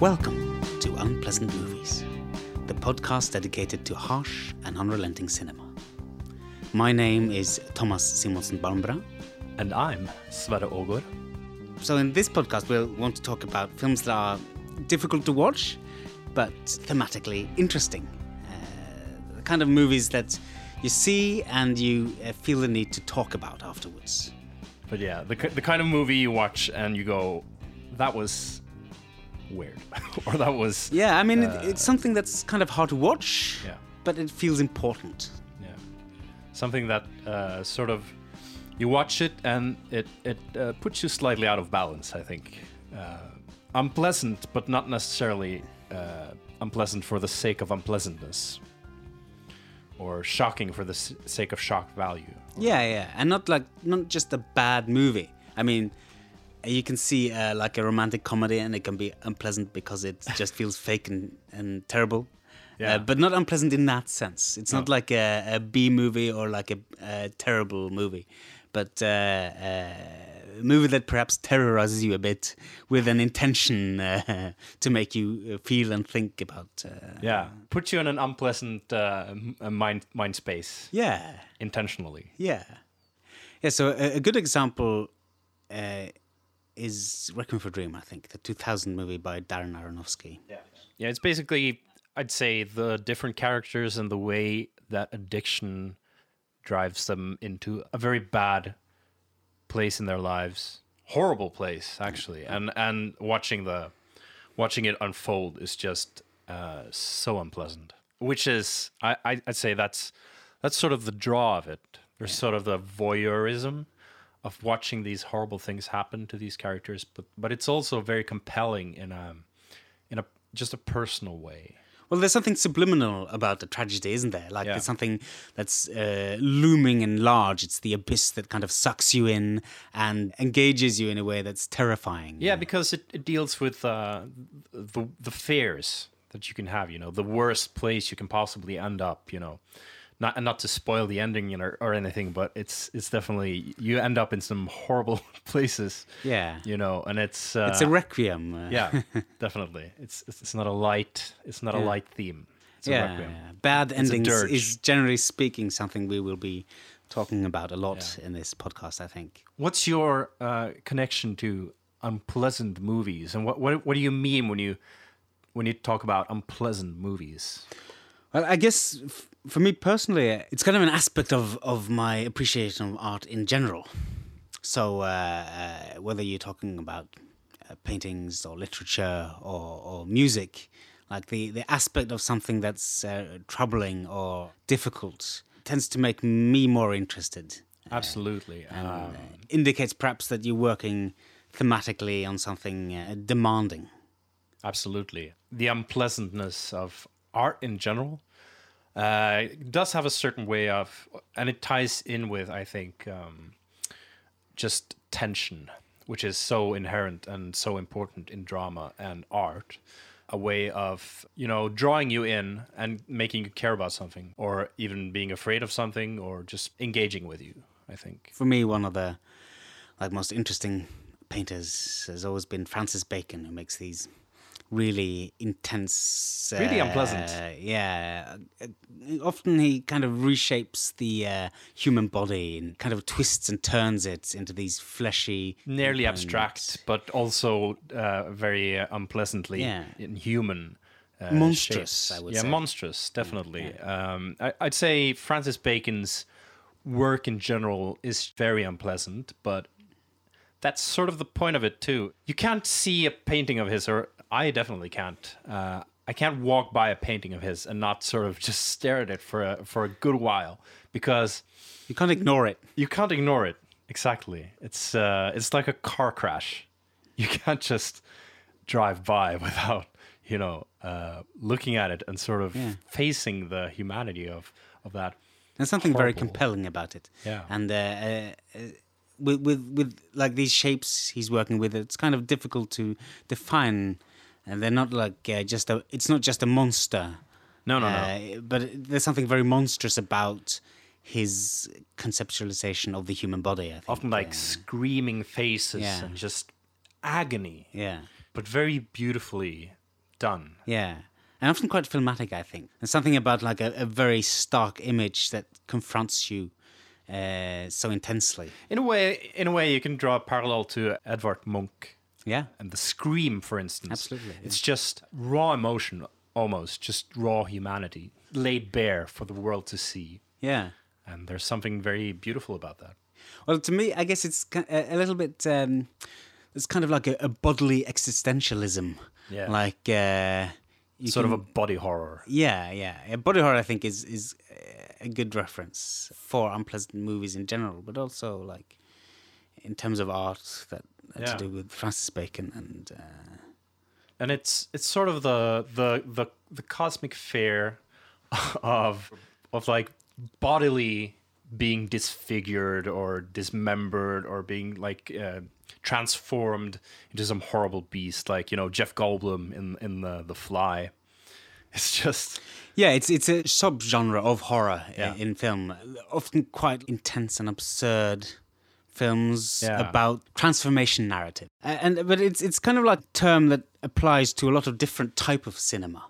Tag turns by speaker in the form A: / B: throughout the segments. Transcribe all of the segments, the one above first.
A: Welcome to Unpleasant Movies, the podcast dedicated to harsh and unrelenting cinema. My name is Thomas Simonsen Barmbra.
B: And I'm Sverre Ågård.
A: So, in this podcast, we'll want to talk about films that are difficult to watch, but thematically interesting. Uh, the kind of movies that you see and you uh, feel the need to talk about afterwards.
B: But yeah, the, the kind of movie you watch and you go, that was weird. or that was.
A: Yeah, I mean, it, it's something that's kind of hard to watch,
B: Yeah.
A: but it feels important.
B: Yeah. Something that uh, sort of. You watch it and it, it uh, puts you slightly out of balance, I think. Uh, unpleasant, but not necessarily uh, unpleasant for the sake of unpleasantness. Or shocking for the sake of shock value.
A: Yeah, yeah, and not like not just a bad movie. I mean, you can see uh, like a romantic comedy, and it can be unpleasant because it just feels fake and, and terrible.
B: Yeah.
A: Uh, but not unpleasant in that sense. It's not like a, a B movie or like a, a terrible movie, but uh, uh, a movie that perhaps terrorizes you a bit with an intention uh, to make you uh, feel and think about. Uh,
B: Yeah. Puts you in an unpleasant uh, uh, mind, mind space
A: yeah.
B: intentionally.
A: Yeah, yeah. So a, a good example uh, is Requiem for a Dream. I think the 2000 movie by Darren Aronofsky.
B: Yeah, Yeah, it's basically, I'd say, the different characters and the way that addiction drives them into a very bad place in their lives. Horrible place, actually. And and watching the watching it unfold is just uh, so unpleasant. Which is, I, I I'd say that's that's sort of the draw of it. There's sort of the voyeurism of watching these horrible things happen to these characters, but but it's also very compelling in a in a just a personal way.
A: Well, there's something subliminal about the tragedy, isn't there? Like
B: Yeah.
A: there's something that's uh, looming and large. It's the abyss that kind of sucks you in and engages you in a way that's terrifying.
B: Yeah, because it, it deals with uh, the the fears that you can have. You know, the worst place you can possibly end up. You know, not and not to spoil the ending, you know, or anything, but it's it's definitely you end up in some horrible places.
A: Yeah.
B: You know, and it's uh,
A: It's a requiem. uh,
B: yeah, definitely. It's it's it's not a light. It's not a light theme. It's a
A: yeah,
B: requiem.
A: yeah. Bad
B: a
A: endings is generally speaking something we will be talking about a lot in this podcast. I think.
B: What's your uh, connection to unpleasant movies, and what, what what do you mean when you when you talk about unpleasant movies?
A: Well, I guess f- for me personally, uh, it's kind of an aspect of, of my appreciation of art in general. So, uh, uh, whether you're talking about uh, paintings or literature or, or music, like the, the aspect of something that's uh, troubling or difficult tends to make me more interested.
B: Absolutely.
A: And
B: Um,
A: uh, indicates perhaps that you're working thematically on something uh, demanding.
B: absolutely. The unpleasantness of art in general uh, does have a certain way of, and it ties in with, I think, um, just tension, which is so inherent and so important in drama and art. A way of, you know, drawing you in and making you care about something, or even being afraid of something, or just engaging with you. I think.
A: for me, one of the like most interesting painters has always been Francis Bacon, who makes these really intense,
B: Really
A: uh,
B: unpleasant.
A: Yeah, often he kind of reshapes the uh, human body and kind of twists and turns it into these fleshy,
B: nearly abstract, but also uh, very uh, unpleasantly
A: Yeah.
B: inhuman. Uh,
A: Monstrous,
B: shapes.
A: I would
B: yeah,
A: say.
B: monstrous, definitely. Um, I, I'd say Francis Bacon's work in general is very unpleasant, but that's sort of the point of it too. You can't see a painting of his, or I definitely can't. Uh, I can't walk by a painting of his and not sort of just stare at it for a for a good while because
A: You can't ignore it.
B: you can't ignore it. Exactly. It's uh, it's like a car crash. You can't just drive by without you know uh, looking at it and sort of facing the humanity of of that.
A: There's something very compelling about it.
B: Yeah.
A: And uh, uh, with with with like these shapes he's working with, it's kind of difficult to define. And they're not like uh, just a. It's not just a monster.
B: No, no, no.
A: Uh, but there's something very monstrous about his conceptualization of the human body. I think.
B: Often like
A: uh,
B: screaming faces
A: yeah.
B: and just agony,
A: yeah.
B: but very beautifully done.
A: Yeah. And often quite filmatic, I think. And something about like a, a very stark image that confronts you uh, so intensely.
B: In a way, in a way, you can draw a parallel to Edvard Munch
A: Yeah.
B: and the Scream, for instance.
A: Absolutely, yeah.
B: It's just raw emotion, almost just raw humanity laid bare for the world to see,
A: Yeah.
B: and there's something very beautiful about that.
A: Well, to me, I guess it's a, little bit. Um, it's kind of like a, a bodily existentialism.
B: Yeah.
A: Like uh,
B: sort
A: can-
B: of a body horror.
A: Yeah, yeah. Body horror, I think, is is uh, a good reference for unpleasant movies in general, but also like in terms of art that
B: Yeah.
A: to do with Francis Bacon and. Uh,
B: and it's it's sort of the the the, the cosmic fair of of like bodily being disfigured or dismembered or being like uh, transformed into some horrible beast like you know Jeff Goldblum in in the the Fly. It's just
A: Yeah, it's it's a subgenre of horror i-
B: Yeah.
A: in film. Often quite intense and absurd films
B: Yeah.
A: about transformation narrative. And but it's it's kind of like a term that applies to a lot of different type of cinema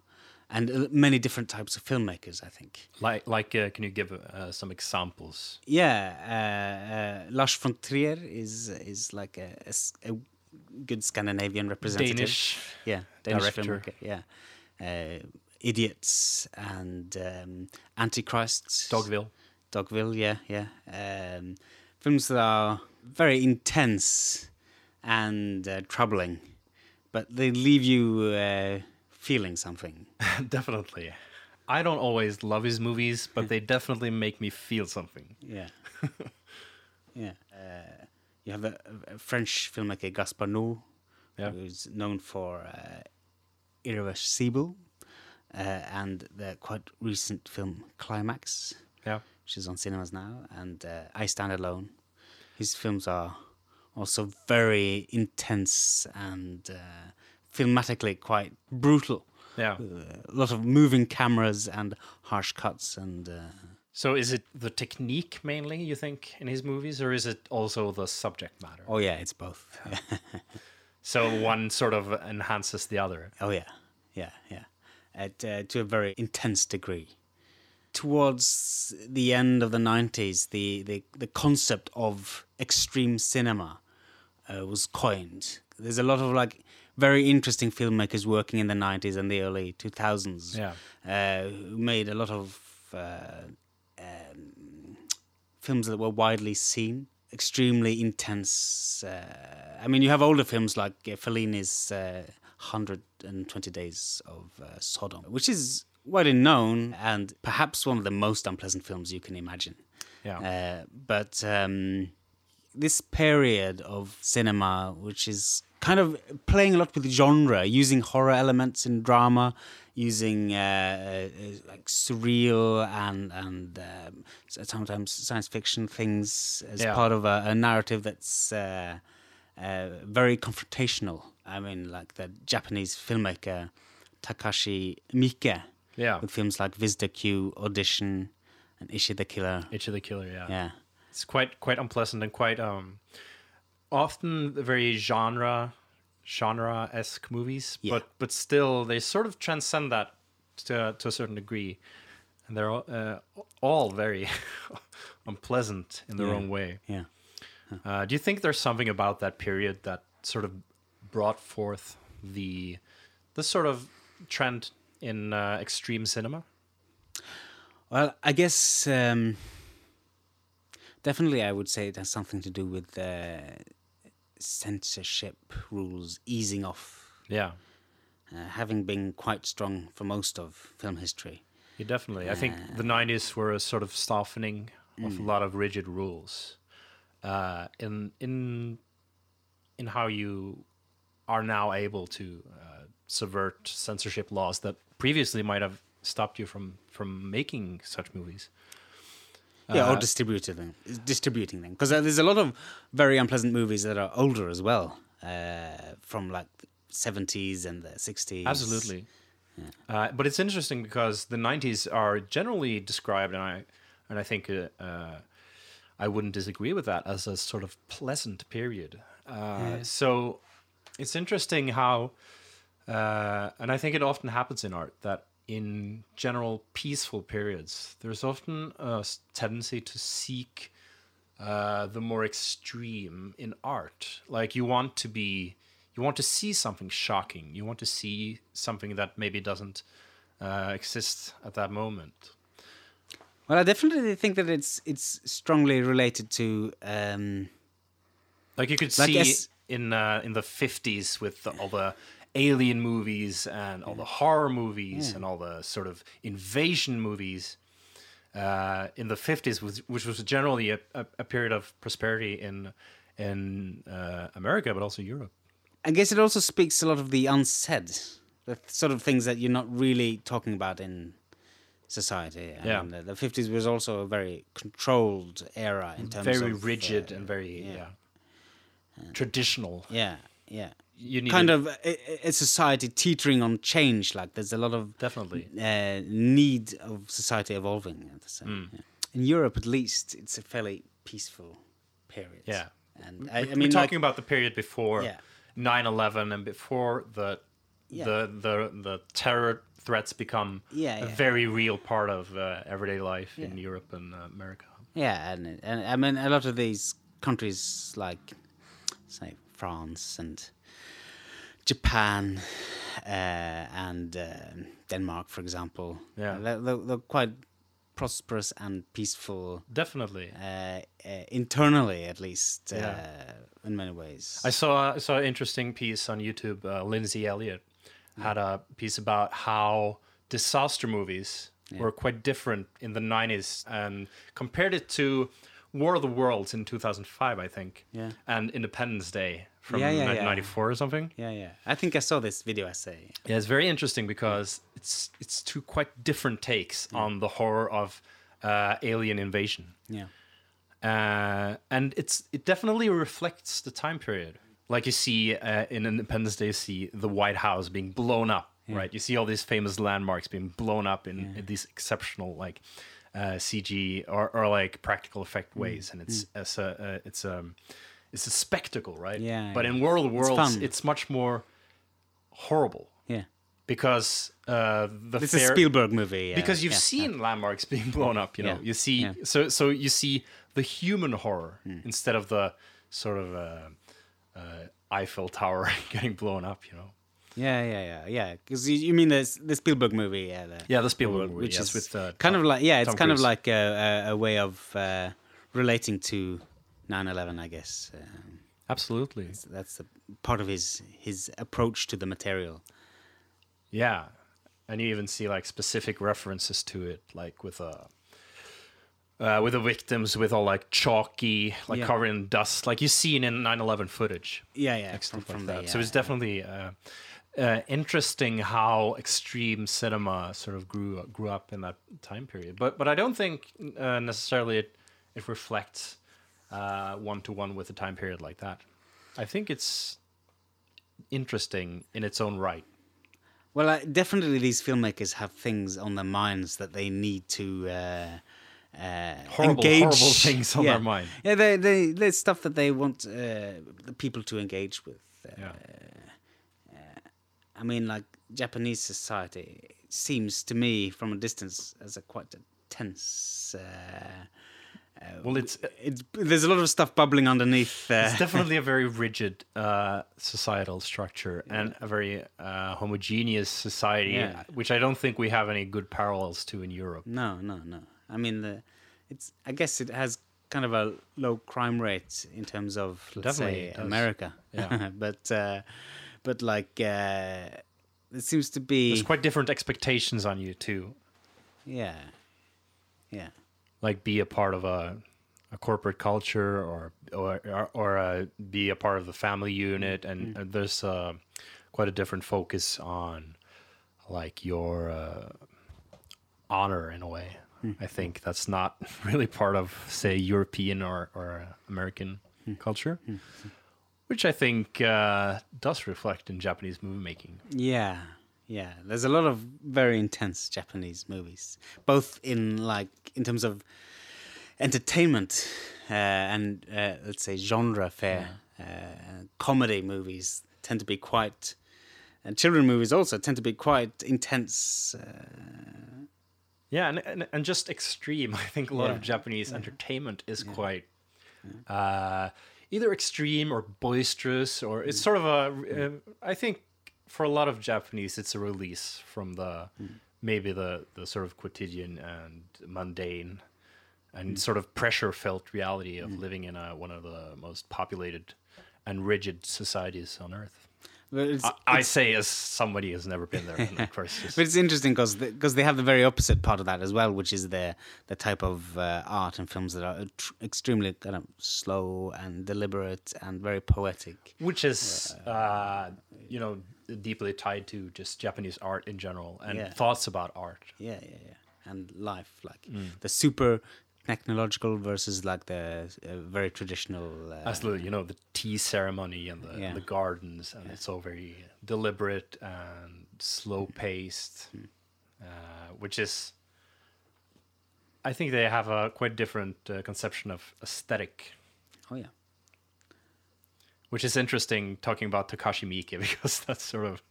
A: and uh, many different types of filmmakers, I think.
B: like like uh, can you give uh, some examples?
A: Yeah, uh, uh, Lars von Trier is is like a good Scandinavian representative.
B: Danish
A: yeah, Danish
B: director.
A: filmmaker. Yeah, uh, Idiots and um, Antichrist.
B: Dogville.
A: Dogville, yeah, yeah. Um, films that are very intense and uh, troubling, but they leave you uh, feeling something.
B: definitely. I don't always love his movies, but they definitely make me feel something.
A: Yeah, yeah. Uh, you have a, a French filmmaker Gaspar Noé,
B: Yeah.
A: who's known for uh, Irreversible uh, and the quite recent film Climax.
B: Yeah.
A: Which is on cinemas now, and uh, I Stand Alone. His films are also very intense and uh, filmatically quite brutal.
B: Yeah.
A: Uh, a lot of moving cameras and harsh cuts, and uh,
B: So is it the technique mainly you think in his movies, or is it also the subject matter?
A: oh yeah, it's both.
B: So one sort of enhances the other.
A: oh yeah, yeah, yeah, at uh, to a very intense degree. Towards the end of the nineties, the, the the concept of extreme cinema uh, was coined. There's a lot of like very interesting filmmakers working in the 90s and the early 2000s
B: Yeah.
A: uh, who made a lot of uh, um, films that were widely seen, extremely intense. Uh, I mean, you have older films like uh, Fellini's uh, 120 Days of uh, Sodom, which is widely known and perhaps one of the most unpleasant films you can imagine.
B: Yeah.
A: Uh, but um, this period of cinema, which is kind of playing a lot with genre, using horror elements in drama, using uh, uh, like surreal and and um, sometimes science fiction things as
B: Yeah.
A: part of a, a narrative that's uh, uh, very confrontational. I mean, like the Japanese filmmaker Takashi Miike
B: Yeah.
A: with films like Visitor Q, Audition, and Ichi the Killer.
B: Of the Killer, yeah.
A: Yeah.
B: It's quite quite unpleasant and quite um often very genre genre esque movies,
A: Yeah.
B: but but still they sort of transcend that to to a certain degree, and they're all, uh, all very unpleasant in their
A: Yeah.
B: own way.
A: Yeah.
B: Uh, do you think there's something about that period that sort of brought forth the the sort of trend in uh, extreme cinema?
A: Well, I guess um, definitely I would say it has something to do with uh, censorship rules easing off,
B: Yeah,
A: uh, having been quite strong for most of film history.
B: Yeah, definitely. I think the '90s were a sort of softening of a lot of rigid rules uh, in in in how you are now able to uh, subvert censorship laws that previously might have stopped you from from making such movies.
A: Yeah, or
B: Uh,
A: distributing them, distributing them, because there's a lot of very unpleasant movies that are older as well, uh, from like the 70s and the 60s.
B: Absolutely. Uh, but it's interesting because the '90s are generally described, and I and I think uh, uh, I wouldn't disagree with that as a sort of pleasant period. Uh, So it's interesting how Uh, and I think it often happens in art that in general peaceful periods, there's often a tendency to seek uh, the more extreme in art. Like you want to be, you want to see something shocking. You want to see something that maybe doesn't uh, exist at that moment.
A: Well, I definitely think that it's it's strongly related to. Um,
B: Like you could
A: Like
B: see in uh, in the fifties with the, all the alien movies and all the horror movies and all the sort of invasion movies. Uh, in the fifties, which, which was generally a, a, a period of prosperity in in uh, America, but also Europe.
A: I guess it also speaks a lot of the unsaid, the sort of things that you're not really talking about in society. I
B: Yeah.
A: mean, the- the fifties was also a very controlled era in terms
B: Very
A: of very
B: rigid
A: uh,
B: and very
A: yeah.
B: yeah, traditional.
A: yeah, yeah.
B: You need
A: Kind
B: to-
A: of a, a society teetering on change. Like there's a lot of
B: definitely.
A: uh, need of society evolving at the same.
B: Hmm.
A: yeah. In Europe, at least, it's a fairly peaceful period.
B: Yeah.
A: and I, I
B: We're
A: mean,
B: talking
A: like,
B: about the period before
A: Yeah.
B: 9/11 and before the
A: Yeah.
B: the the the terror threats become
A: Yeah,
B: a very real part of uh, everyday life in Europe and uh, America.
A: yeah, and, and I mean, a lot of these countries, like say France and Japan uh, and uh, Denmark, for example,
B: Yeah.
A: they're, they're, they're quite prosperous and peaceful.
B: Definitely.
A: Uh, uh, internally, at least, uh,
B: Yeah.
A: in many ways.
B: I saw I saw an interesting piece on YouTube. Uh, Lindsay Ellis had a piece about how disaster movies were quite different in the 90s and compared it to War of the Worlds in 2005, I think,
A: Yeah.
B: and Independence Day from
A: Yeah, yeah, yeah.
B: 1994 or something.
A: yeah, yeah. I think I saw this video essay.
B: Yeah, it's very interesting because it's it's two quite different takes on the horror of uh, alien invasion,
A: Yeah.
B: uh, and it's it definitely reflects the time period. Like you see uh, in Independence Day, you see the White House being blown up, right? You see all these famous landmarks being blown up in, in these exceptional like uh, CG or, or like practical effect
A: Mm.
B: ways, and it's as a uh, it's um it's a spectacle, right?
A: Yeah,
B: But
A: yeah.
B: in World of
A: It's
B: Worlds,
A: fun.
B: it's much more horrible
A: Yeah.
B: because uh, the
A: This is a Spielberg movie. yeah,
B: because you've
A: yeah,
B: seen landmarks being blown up. You know,
A: Yeah,
B: you see so so you see the human horror instead of the sort of uh, uh, Eiffel Tower getting blown up. You know.
A: Yeah, yeah, yeah, yeah. Because you, you mean the the Spielberg movie, yeah, the,
B: Yeah, the Spielberg movie,
A: which
B: yes,
A: is
B: with, uh,
A: kind
B: Tom-
A: of like yeah, it's
B: Tom
A: kind of like a, a, a way of uh, relating to 9/11, I guess. Um,
B: Absolutely.
A: that's part of his his approach to the material.
B: Yeah, and you even see like specific references to it, like with a. Uh, with the victims with all like chalky, like
A: Yeah.
B: covered in dust, like you've seen in 9/11 footage.
A: Yeah, yeah, from, from
B: like
A: the,
B: that. So it's
A: uh,
B: definitely uh, uh, interesting how extreme cinema sort of grew grew up in that time period. But but I don't think uh, necessarily it it reflects one to one with a time period like that. I think it's interesting in its own right.
A: Well, uh, definitely these filmmakers have things on their minds that they need to uh, uh,
B: Horrible,
A: engage.
B: horrible things on
A: yeah.
B: their mind.
A: Yeah, they, they, there's stuff that they want uh, the people to engage with. Uh,
B: Yeah.
A: I mean, like Japanese society seems to me from a distance as a quite a tense. Uh,
B: Well, it's
A: it's, there's a lot of stuff bubbling underneath. Uh,
B: it's definitely a very rigid uh, societal structure and a very uh, homogeneous society,
A: Yeah.
B: which I don't think we have any good parallels to in Europe.
A: No, no, no. I mean, the, it's. I guess it has kind of a low crime rate in terms of let's
B: Definitely
A: say. America.
B: Yeah.
A: but uh, but like uh, it seems to be.
B: There's quite different expectations on you too.
A: yeah, yeah,
B: like be a part of a, a corporate culture or or or, or uh, be a part of the family unit. And uh, there's uh, quite a different focus on like your uh, honor in a way. I think that's not really part of say european or, or american culture which i think uh, does reflect in japanese movie making.
A: Yeah, yeah. There's a lot of very intense Japanese movies, both in like in terms of entertainment uh, and uh, let's say genre fare. Uh, comedy movies tend to be quite and children movies also tend to be quite intense. Uh,
B: Yeah, and, and and just extreme. I think a lot of
A: Yeah.
B: Japanese entertainment is quite uh, either extreme or boisterous, or it's sort of a. Uh, I think for a lot of Japanese, it's a release from the maybe the the sort of quotidian and mundane and sort of pressure felt reality of living in a, one of the most populated and rigid societies on earth.
A: but it's,
B: I, I say as somebody who's never been there, of course, just,
A: but it's interesting because because they have the very opposite part of that as well, which is the the type of uh, art and films that are tr- extremely kind of slow and deliberate and very poetic.
B: which is uh, you know deeply tied to just Japanese art in general and
A: Yeah.
B: thoughts about art.
A: Yeah, yeah, yeah. And life, like
B: Mm.
A: the super technological versus like the uh, very traditional. Uh,
B: Absolutely, you know the tea ceremony and the,
A: Yeah.
B: the gardens, and it's all very deliberate and slow paced,
A: Hmm.
B: uh, which is. I think they have a quite different uh, conception of aesthetic,
A: oh yeah.
B: Which is interesting talking about Takashi Miike because that's sort of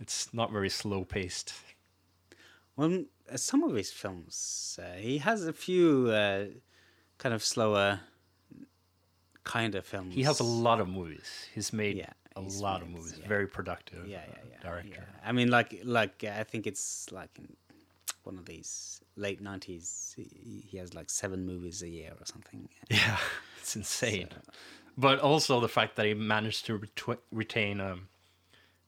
B: it's not very slow paced.
A: Well, uh, some of his films, uh, he has a few uh, kind of slower kind of films.
B: He has a lot of movies. He's made
A: Yeah,
B: a
A: he's
B: lot of movies.
A: yeah.
B: Very productive.
A: Yeah, yeah, yeah.
B: Director.
A: yeah. I mean, like, like uh, I think it's like in one of these late nineties. He, he has like seven movies a year or something.
B: Yeah, it's insane. But also the fact that he managed to retw- retain um,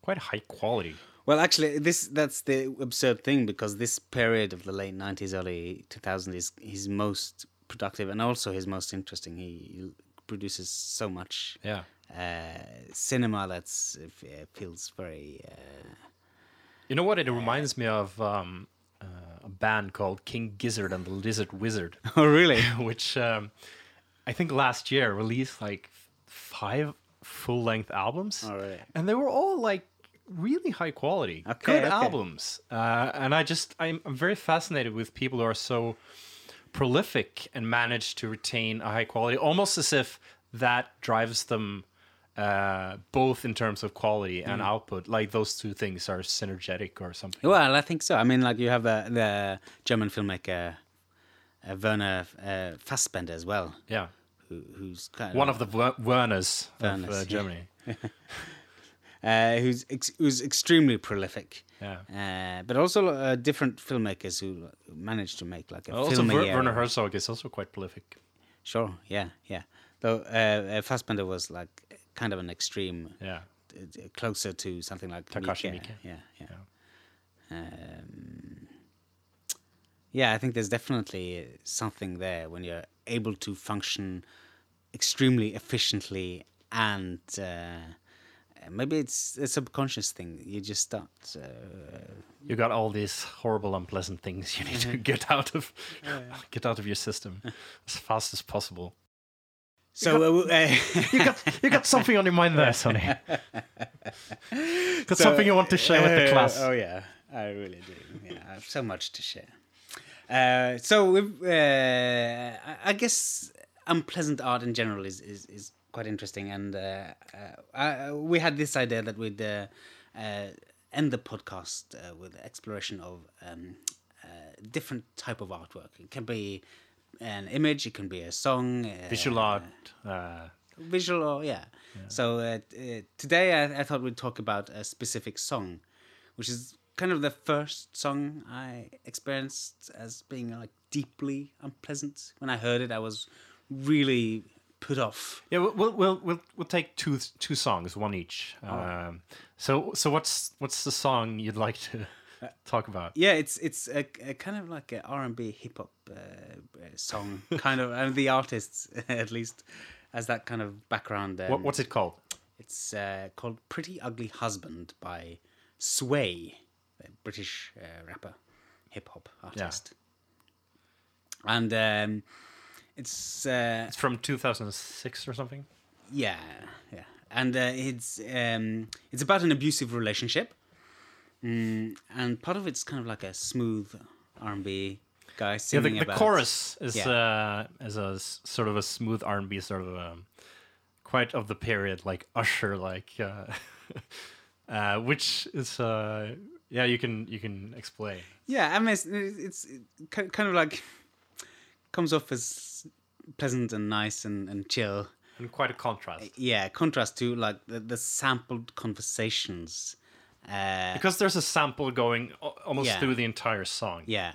B: quite high quality.
A: Well, actually, this that's the absurd thing because this period of the late nineties, early 2000s is his most productive and also his most interesting. He produces so much
B: Yeah.
A: uh, cinema that's uh, feels very. Uh,
B: You know what? It reminds me of um, uh, a band called King Gizzard and the Lizard Wizard,
A: oh, really?
B: which um, I think last year released like five full length albums.
A: Oh, really?
B: And they were all like really high quality,
A: Okay,
B: good
A: okay.
B: albums. Uh, and I just, I'm, I'm very fascinated with people who are so prolific and manage to retain a high quality, almost as if that drives them uh, both in terms of quality and output. Like those two things are synergetic or something.
A: Well, I think so. I mean, like you have the the German filmmaker uh, Werner uh, Fassbinder as well,
B: Yeah.
A: who, who's kind
B: One of the Wer- Werners of uh. Germany.
A: uh, who's ex- who's extremely prolific.
B: Yeah.
A: Uh, but also uh, different filmmakers who managed to make like a
B: Also,
A: film a
B: Wer-
A: year.
B: Werner Herzog is also quite prolific.
A: Sure, yeah, yeah. Though uh, Fassbinder was like kind of an extreme,
B: Yeah.
A: closer to something like
B: Takashi
A: Miike.
B: Miike.
A: Yeah, yeah. Um, yeah, I think there's definitely something there when you're able to function extremely efficiently and uh, maybe it's a subconscious thing. You just start. Uh,
B: You got all these horrible, unpleasant things you need to get out of get out of your system as fast as possible.
A: so, uh, uh,
B: You got you got something on your mind there, Sonny. got something you want to share with the
A: Uh,
B: class.
A: Oh yeah, I really do. Yeah, I have so much to share. Uh, so uh, I- guess unpleasant art in general is is, is quite interesting, and uh, uh, I, we had this idea that we'd uh, uh, end the podcast uh, with exploration of um, uh, different type of artwork. It can be an image, it can be a song, uh,
B: Visual art. Uh,
A: visual or yeah. So uh, uh, today I, I thought we'd talk about a specific song, which is kind of the first song I experienced as being like deeply unpleasant. When I heard it, I was really put off.
B: yeah, we'll, we'll we'll we'll take two two songs, one each. Um, so so what's what's the song you'd like to talk about?
A: Yeah, it's it's a, a kind of like a R and B hip hop uh, uh, song, kind of, and the artists at least has that kind of background. Um,
B: What, what's it called?
A: It's uh, called Pretty Ugly Husband by Sway, British uh, rapper, hip hop artist. And um, it's, uh,
B: It's from 2006 or something.
A: yeah, yeah. And uh, it's, um, it's about an abusive relationship. Mm, and part of it's kind of like a smooth R&B guy
B: Yeah,
A: singing
B: the, the
A: about...
B: chorus is
A: Yeah.
B: uh, is a sort of a smooth R and B sort of um, quite of the period, like Usher, like uh, uh, which is uh, yeah, you can you can explain.
A: Yeah, I mean, it's, it's kind of like comes off as pleasant and nice and, and chill.
B: And quite a contrast
A: Yeah, contrast to like the, the sampled conversations. Uh,
B: because there's a sample going almost
A: Yeah.
B: through the entire song.
A: yeah,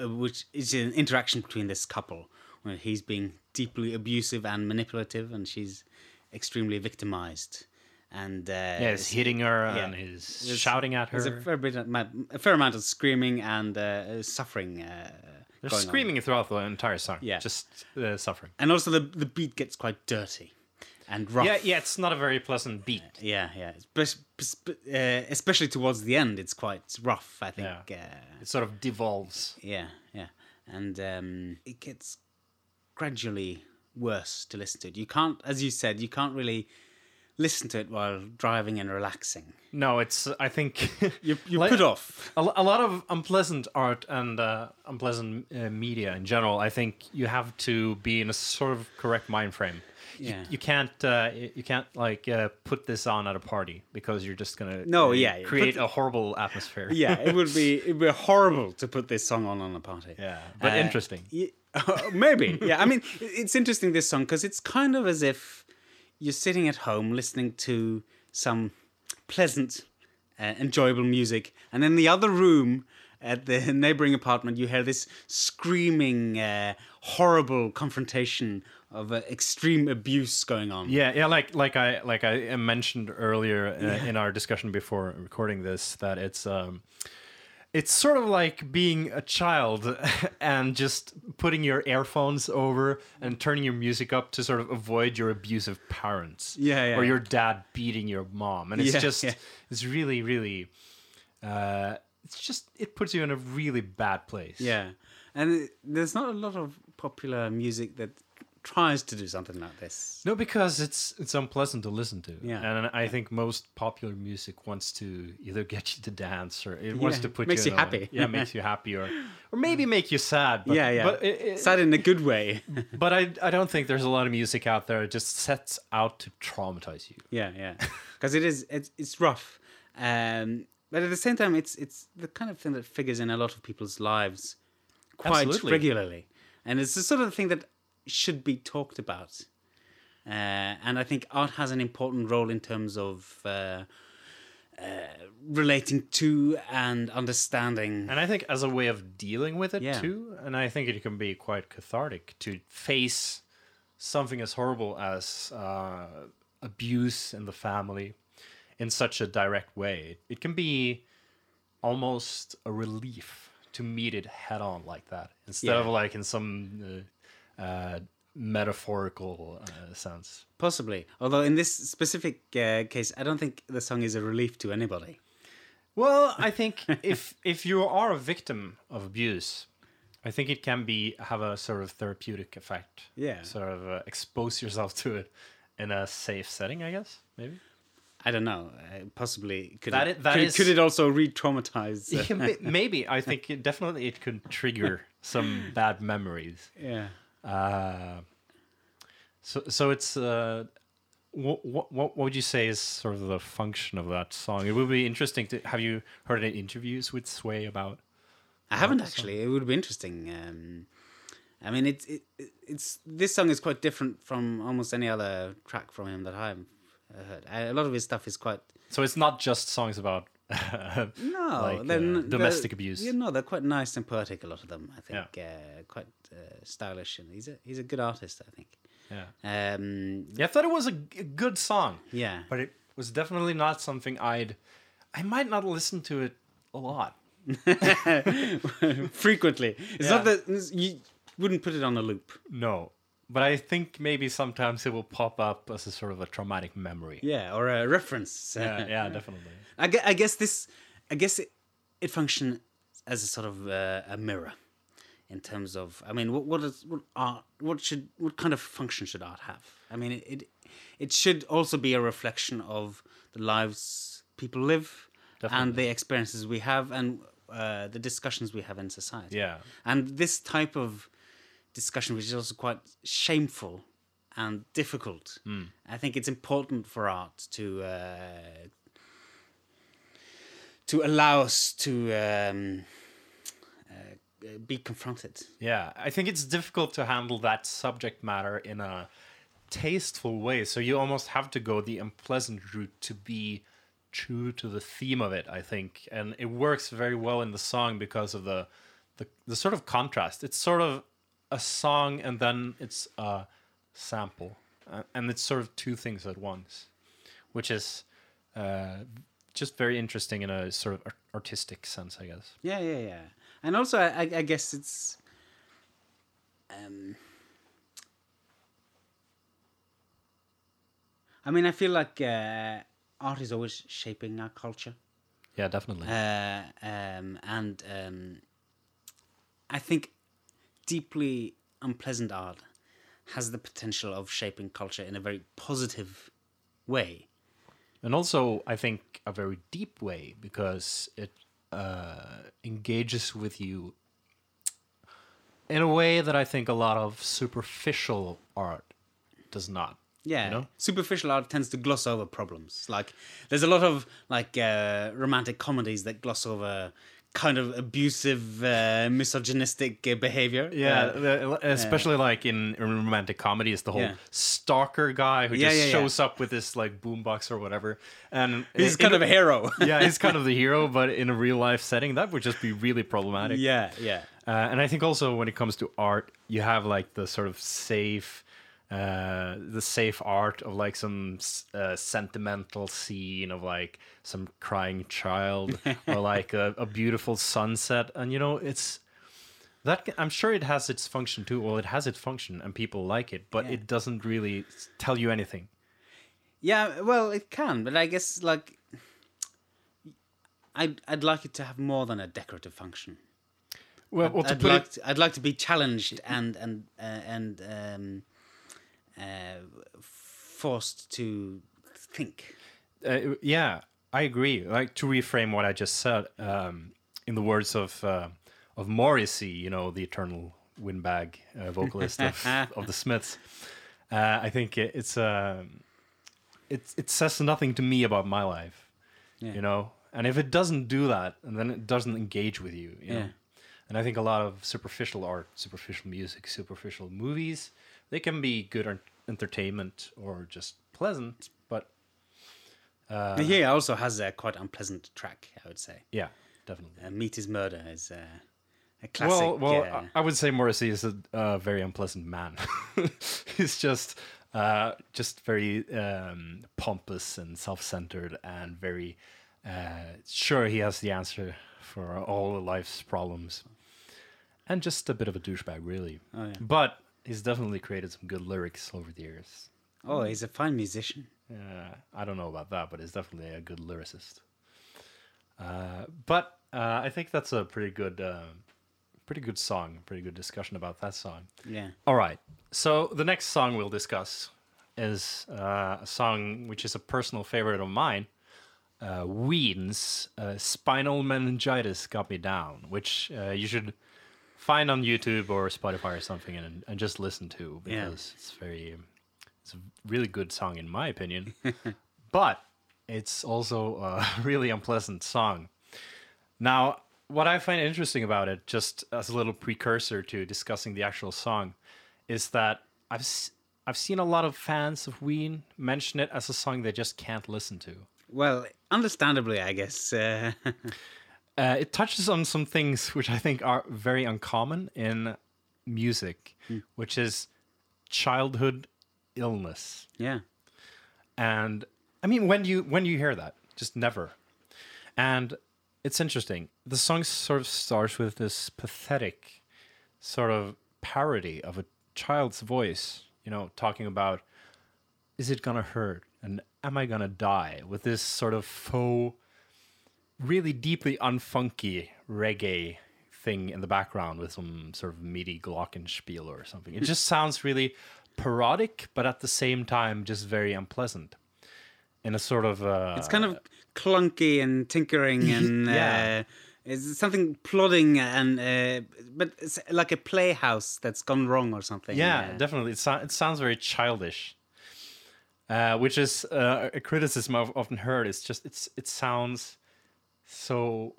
A: uh, which is an interaction between this couple where he's being deeply abusive and manipulative, and she's extremely victimized. And uh,
B: Yeah, he's hitting her
A: yeah.
B: and he's
A: There's-
B: shouting at
A: There's a
B: her.
A: fair bit, of, a fair amount of screaming and uh, suffering. Uh,
B: They're
A: on.
B: screaming throughout the entire song.
A: Yeah.
B: just uh, suffering.
A: and also the the beat gets quite dirty and rough.
B: Yeah, yeah, it's not a very pleasant beat.
A: yeah, yeah. Espe- uh, especially towards the end, it's quite rough. I think.
B: Yeah.
A: Uh,
B: It sort of devolves.
A: yeah, yeah, and um, it gets gradually worse to listen to. You can't, as you said, you can't really listen to it while driving and relaxing.
B: No, it's. I think
A: You you
B: Like-
A: put off.
B: a, a lot of unpleasant art and uh, unpleasant uh, media in general. I think you have to be in a sort of correct mind frame. You-
A: Yeah.
B: You, can't. Uh, you can't like uh, put this on at a party because you're just gonna.
A: No,
B: uh,
A: yeah.
B: Create
A: Put-
B: a horrible atmosphere.
A: Yeah, it would be it would be horrible to put this song on on a party.
B: Yeah, but
A: Uh,
B: interesting.
A: Yeah, maybe. Yeah, I mean, it's interesting this song because it's kind of as if you're sitting at home listening to some pleasant, uh, enjoyable music, and in the other room at the neighboring apartment, you hear this screaming, uh, horrible confrontation of uh, extreme abuse going on.
B: Yeah, yeah, like like I like I mentioned earlier uh, in our discussion before recording this that it's um it's sort of like being a child and just putting your earphones over and turning your music up to sort of avoid your abusive parents.
A: Yeah, yeah,
B: Or your dad beating your mom. And it's
A: Yeah,
B: just
A: yeah.
B: it's really, really uh it's just it puts you in a really bad place.
A: Yeah, and it, there's not a lot of popular music that tries to do something like this.
B: No, because it's it's unpleasant to listen to.
A: Yeah.
B: and I think most popular music wants to either get you to dance or it wants to put
A: makes
B: you,
A: you
B: in a-
A: happy.
B: yeah, makes you happy, or or maybe make you sad. But,
A: yeah, yeah.
B: But it, it-
A: Sad in a good way.
B: but I I don't think there's a lot of music out there that just sets out to traumatize you.
A: Yeah, yeah, because it is it's it's rough, um, but at the same time, it's it's the kind of thing that figures in a lot of people's lives quite
B: Absolutely.
A: regularly, and it's the sort of thing that should be talked about. Uh, and I think art has an important role in terms of uh, uh, relating to and understanding.
B: And I think as a way of dealing with it
A: Yeah.
B: too, and I think it can be quite cathartic to face something as horrible as uh, abuse in the family in such a direct way. It can be almost a relief to meet it head on like that instead of like in some uh, metaphorical uh, sense.
A: Possibly, although in this specific uh, case, I don't think the song is a relief to anybody.
B: Well, I think if if you are a victim of abuse, I think it can be have a sort of therapeutic effect.
A: Yeah.
B: Sort of uh, expose yourself to it in a safe setting, I guess. Maybe.
A: I don't know. Uh, possibly could
B: That
A: it,
B: i- that
A: could,
B: is-
A: could it also re-traumatize? uh,
B: Yeah, Maybe I think it definitely it could trigger some bad memories.
A: yeah.
B: Uh, so so it's uh, what what what would you say is sort of the function of that song? It would be interesting to have you heard any interviews with Sway about.
A: I haven't actually. It would be interesting. Um, I mean, it's it, it- it's this song is quite different from almost any other track from him that I've heard. A lot of his stuff is quite
B: So it's not just songs about
A: no
B: like,
A: they're
B: uh, domestic abuse.
A: Yeah, no, they're quite nice and poetic. A lot of them, I think, uh, quite uh, stylish, and he's a he's a good artist. I think.
B: Yeah.
A: Um,
B: Yeah, I thought it was a, g- a good song,
A: yeah,
B: but it was definitely not something I'd. I might not listen to it a lot.
A: frequently. It's
B: Yeah.
A: not that you wouldn't put it on a loop.
B: No, but I think maybe sometimes it will pop up as a sort of a traumatic memory.
A: Yeah, or a reference.
B: Yeah, yeah, definitely.
A: I guess, I guess this, I guess it, it functions as a sort of uh, a mirror, in terms of. I mean, what what is what art? What should what kind of function should art have? I mean, it it, it should also be a reflection of the lives people live and the experiences we have and uh, the discussions we have in society.
B: Yeah.
A: and this type of discussion, which is also quite shameful and difficult,
B: Hmm.
A: I think it's important for art to uh, to allow us to um, uh, be confronted.
B: Yeah, I think it's difficult to handle that subject matter in a tasteful way. So you almost have to go the unpleasant route to be true to the theme of it, I think. And it works very well in the song because of the the, the sort of contrast. It's sort of a song and then it's a sample. Uh, and it's sort of two things at once, which is uh, just very interesting in a sort of artistic sense, I guess.
A: Yeah, yeah, yeah. And also, I, I guess it's. Um, I mean, I feel like uh, art is always shaping our culture.
B: Yeah, definitely.
A: Uh, um, and um, I think deeply unpleasant art has the potential of shaping culture in a very positive way.
B: and also I think a very deep way because it uh, engages with you in a way that I think a lot of superficial art does not.
A: Yeah,
B: you know?
A: superficial art tends to gloss over problems. Like, there's a lot of like uh, romantic comedies that gloss over kind of abusive, uh, misogynistic uh, behavior.
B: Yeah,
A: Uh,
B: especially like in romantic comedies, the whole
A: Yeah.
B: stalker guy who
A: Yeah,
B: just
A: yeah,
B: shows up with this like boombox or whatever, and
A: he's
B: in-
A: kind of a hero.
B: yeah, he's kind of the hero, but in a real life setting, that would just be really problematic.
A: yeah, yeah.
B: Uh, and I think also when it comes to art, you have like the sort of safe, uh, the safe art of like some uh, sentimental scene of like some crying child or like a, a beautiful sunset, and you know it's that. I'm sure it has its function too. Well, it has its function, and people like it, but
A: Yeah.
B: it doesn't really tell you anything.
A: Yeah, well, it can, but I guess like I'd I'd like it to have more than a decorative function.
B: Well, well to
A: I'd like
B: it,
A: to, I'd like to be challenged and and uh, and um, uh, forced to think.
B: Uh, yeah, I agree. Like to reframe what I just said, um, in the words of uh, of Morrissey, you know, the eternal windbag uh, vocalist of, of the Smiths. Uh, I think it, it's um it it says nothing to me about my life,
A: Yeah.
B: you know. And if it doesn't do that, and then it doesn't engage with you, you know.
A: Yeah.
B: And I think a lot of superficial art, superficial music, superficial movies, they can be good entertainment or just pleasant, but uh,
A: Here also has a quite unpleasant track, I would say.
B: Yeah, definitely.
A: Uh, Meat is Murder is uh, a classic.
B: well, well,
A: uh,
B: I would say Morrissey is a uh, very unpleasant man. He's just, uh, just very um, pompous and self-centered, and very uh, sure he has the answer for all of life's problems, and just a bit of a douchebag, really.
A: Oh, yeah.
B: But he's definitely created some good lyrics over the years.
A: oh, he's a fine musician.
B: Uh, I don't know about that, but he's definitely a good lyricist. Uh, but uh, I think that's a pretty good, uh, pretty good song. Pretty good discussion about that song.
A: Yeah.
B: All right. So the next song we'll discuss is uh, a song which is a personal favorite of mine. Uh, Ween's uh, "Spinal Meningitis Got Me Down," which uh, you should find on YouTube or Spotify or something and, and just listen to
A: Yeah.
B: because it's very, it's a really good song in my opinion. but it's also a really unpleasant song. Now, what I find interesting about it, just as a little precursor to discussing the actual song, is that I've s- I've seen a lot of fans of Ween mention it as a song they just can't listen to.
A: Well, understandably, I guess. Uh,
B: Uh, it touches on some things which I think are very uncommon in music, which is childhood illness.
A: yeah.
B: and i mean when do you when do you hear that? Just never. And it's interesting. The song sort of starts with this pathetic sort of parody of a child's voice you know talking about is it gonna hurt? And am i gonna die? With this sort of faux really deeply unfunky reggae thing in the background with some sort of meaty glockenspiel or something. It just sounds really parodic, but at the same time just very unpleasant. In a sort of uh,
A: It's kind of clunky and tinkering and
B: Yeah.
A: uh, it's something plodding and uh, but it's like a playhouse that's gone wrong or something.
B: yeah, definitely. It, so- it sounds very childish, uh, which is uh, a criticism I've often heard. It's just it's it sounds so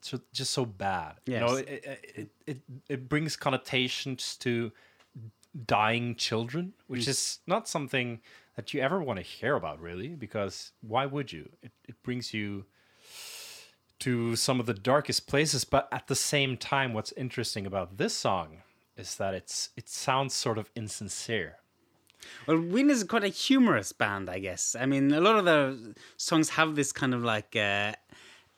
B: so just so bad. You know, it, it, it, it, brings connotations to dying children, which is not something that you ever want to hear about, really, because why would you? It, it brings you to some of the darkest places, but at the same time, what's interesting about this song is that it's it sounds sort of insincere.
A: Well, Ween is quite a humorous band, I guess. I mean, a lot of their songs have this kind of like uh,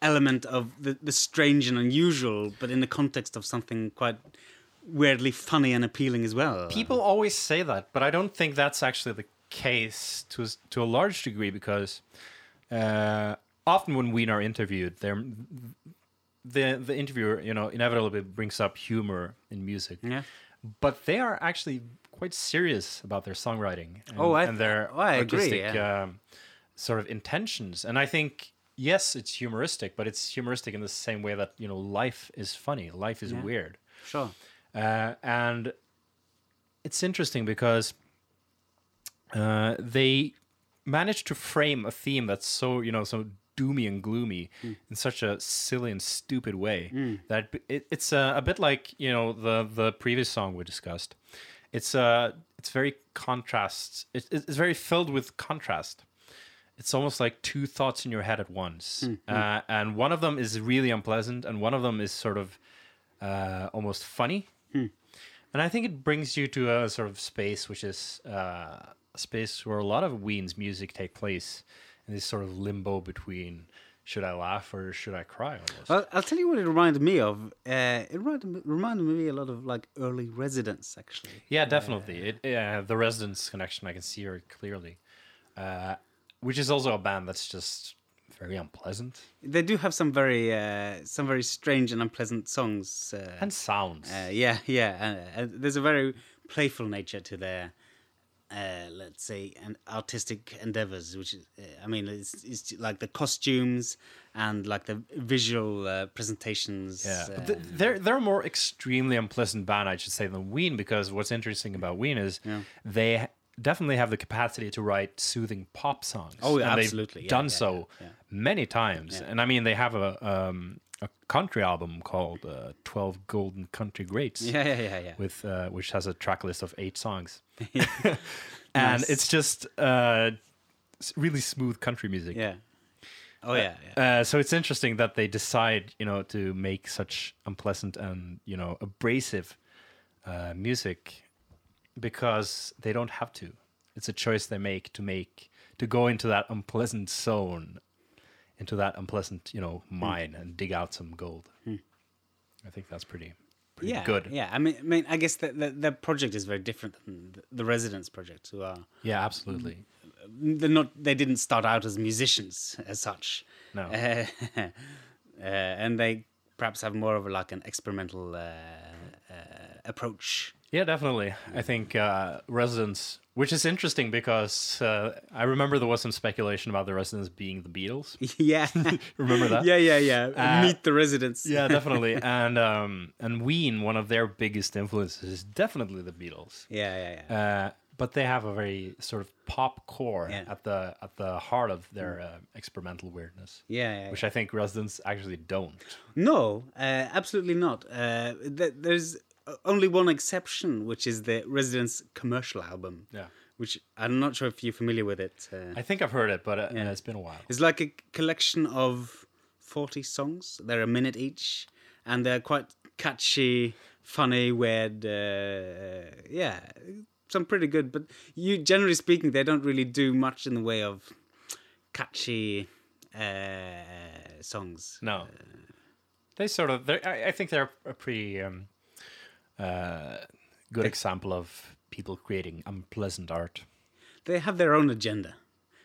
A: element of the, the strange and unusual, but in the context of something quite weirdly funny and appealing as well.
B: People always say that, but I don't think that's actually the case to a, to a large degree because uh, often when we are interviewed, they're the the interviewer, you know, inevitably brings up humor in music.
A: Yeah.
B: But they are actually quite serious about their songwriting and,
A: Oh, I-
B: and their
A: oh, I agree, yeah.
B: um, sort of intentions. And I think yes, it's humoristic, but it's humoristic in the same way that you know life is funny, life is weird.
A: Sure.
B: Uh, and it's interesting because uh, they managed to frame a theme that's so you know so doomy and gloomy in such a silly and stupid way that it, it's uh, a bit like you know the the previous song we discussed. It's uh it's very contrast. It, it's very filled with contrast. It's almost like two thoughts in your head at once, uh, and one of them is really unpleasant, and one of them is sort of uh, almost funny. And I think it brings you to a sort of space which is uh, a space where a lot of Ween's music take place in this sort of limbo between should I laugh or should I cry almost.
A: Well, I'll tell you what it reminded me of. Uh, it reminded, reminded me a lot of like early Residents, actually.
B: yeah, definitely. It, yeah, the Residents connection I can see very clearly, uh, which is also a band that's just very unpleasant
A: They do have some very uh, some very strange and unpleasant songs. Uh,
B: and sounds.
A: Uh, yeah, yeah. Uh, uh, there's a very playful nature to their, uh, let's say, and artistic endeavors. Which is, uh, I mean, it's, it's like the costumes and like the visual uh, presentations.
B: Yeah, th- they're they're a more extremely unpleasant band, I should say, than Ween. Because what's interesting about Ween is they ha- definitely have the capacity to write soothing pop songs.
A: Oh, yeah,
B: and
A: absolutely.
B: They've
A: Yeah,
B: done
A: yeah,
B: so
A: yeah,
B: many times, and I mean they have a um, a country album called uh, Twelve Golden Country Greats.
A: yeah, yeah, yeah, yeah.
B: With uh, which has a track list of eight songs, and it's just uh, really smooth country music.
A: yeah. Oh yeah, yeah.
B: Uh, so it's interesting that they decide, you know, to make such unpleasant and you know abrasive uh, music because they don't have to. It's a choice they make to make to go into that unpleasant zone, into that unpleasant, you know, mine and dig out some gold. I think that's pretty, pretty
A: yeah,
B: good.
A: Yeah, I mean, I mean, I guess the, the the project is very different than the, the Residents project, who are
B: Yeah, absolutely.
A: they're not they didn't start out as musicians as such
B: No.
A: uh, uh, and they perhaps have more of a, like an experimental uh, uh, approach
B: Yeah, definitely. I think uh, Residents, which is interesting because uh, I remember there was some speculation about the Residents being the Beatles.
A: yeah
B: Remember that?
A: yeah yeah yeah
B: Uh,
A: meet the residents
B: Yeah, definitely. and um, and Ween, one of their biggest influences is definitely the Beatles.
A: yeah yeah yeah
B: Uh, but they have a very sort of pop core
A: Yeah.
B: at the at the heart of their uh, experimental weirdness.
A: yeah, yeah,
B: Which I think Residents actually don't.
A: No, uh, absolutely not. Uh, th- there's only one exception, which is the Residents commercial album.
B: Yeah.
A: Which I'm not sure if you're familiar with it. Uh,
B: I think I've heard it, but uh,
A: Yeah.
B: it's been a while.
A: it's like a collection of 40 songs. They're a minute each, and they're quite catchy, funny, weird. Uh, yeah, some pretty good. But you, generally speaking, they don't really do much in the way of catchy uh, songs.
B: No. They sort of. I, I think they're a pretty um, uh, good example of people creating unpleasant art.
A: they have their own agenda,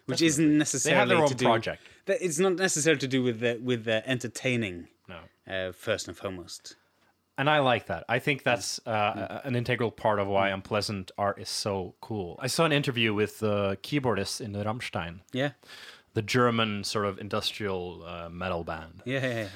A: which isn't necessarily they have
B: their own
A: to do,
B: project.
A: It's not necessarily to do with the, with the entertaining
B: No.
A: uh, first and foremost.
B: And I like that. I think that's uh, an integral part of why unpleasant art is so cool. I saw an interview with the keyboardist in Rammstein,
A: Yeah,
B: the German sort of industrial uh, metal band.
A: yeah, yeah. yeah.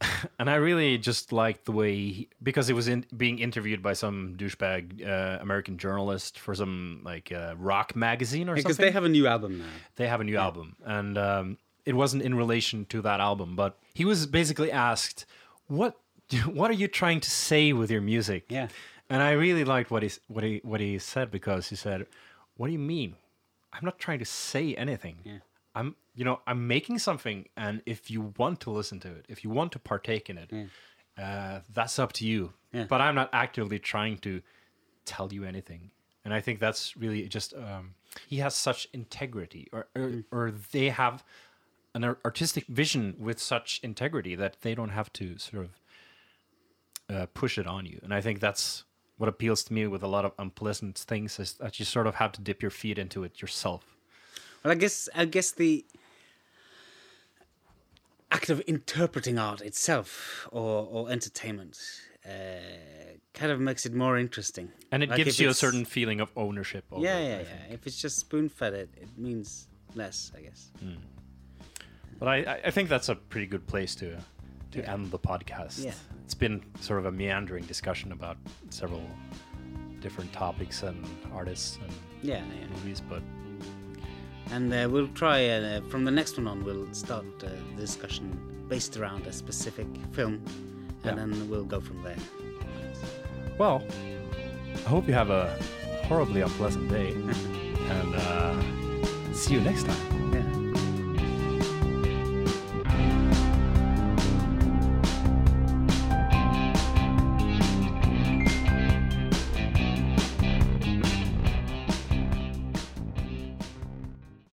B: And I really just liked the way, he, because he was in, being interviewed by some douchebag uh, American journalist for some like uh, rock magazine or
A: Because
B: something.
A: Because they have a new album now.
B: they have a new album and um, it wasn't in relation to that album, but he was basically asked, "What what are you trying to say with your music?"
A: Yeah.
B: And I really liked what he what he what he said because he said, "What do you mean? I'm not trying to say anything.
A: Yeah.
B: I'm you know I'm making something, and if you want to listen to it, if you want to partake in it, uh, that's up to you.
A: Yeah.
B: But I'm not actively trying to tell you anything. And I think that's really just um, he has such integrity, or or, or they have an artistic vision with such integrity that they don't have to sort of uh, push it on you. And I think that's what appeals to me with a lot of unpleasant things is that you sort of have to dip your feet into it yourself.
A: Well, I guess I guess the act of interpreting art itself or, or entertainment uh, kind of makes it more interesting.
B: And it
A: Like
B: gives you a certain feeling of ownership. Over
A: Yeah,
B: it,
A: yeah, yeah. If it's just spoon fed, it, it means less, I guess.
B: But I, I- think that's a pretty good place to to end the podcast.
A: Yeah.
B: It's been sort of a meandering discussion about several different topics and artists and
A: Yeah, yeah.
B: movies, but
A: And uh, we'll try uh, from the next one on. We'll start uh, the discussion based around a specific film, and
B: Yeah.
A: then we'll go from there.
B: well, I hope you have a horribly unpleasant day, and uh, see you next time.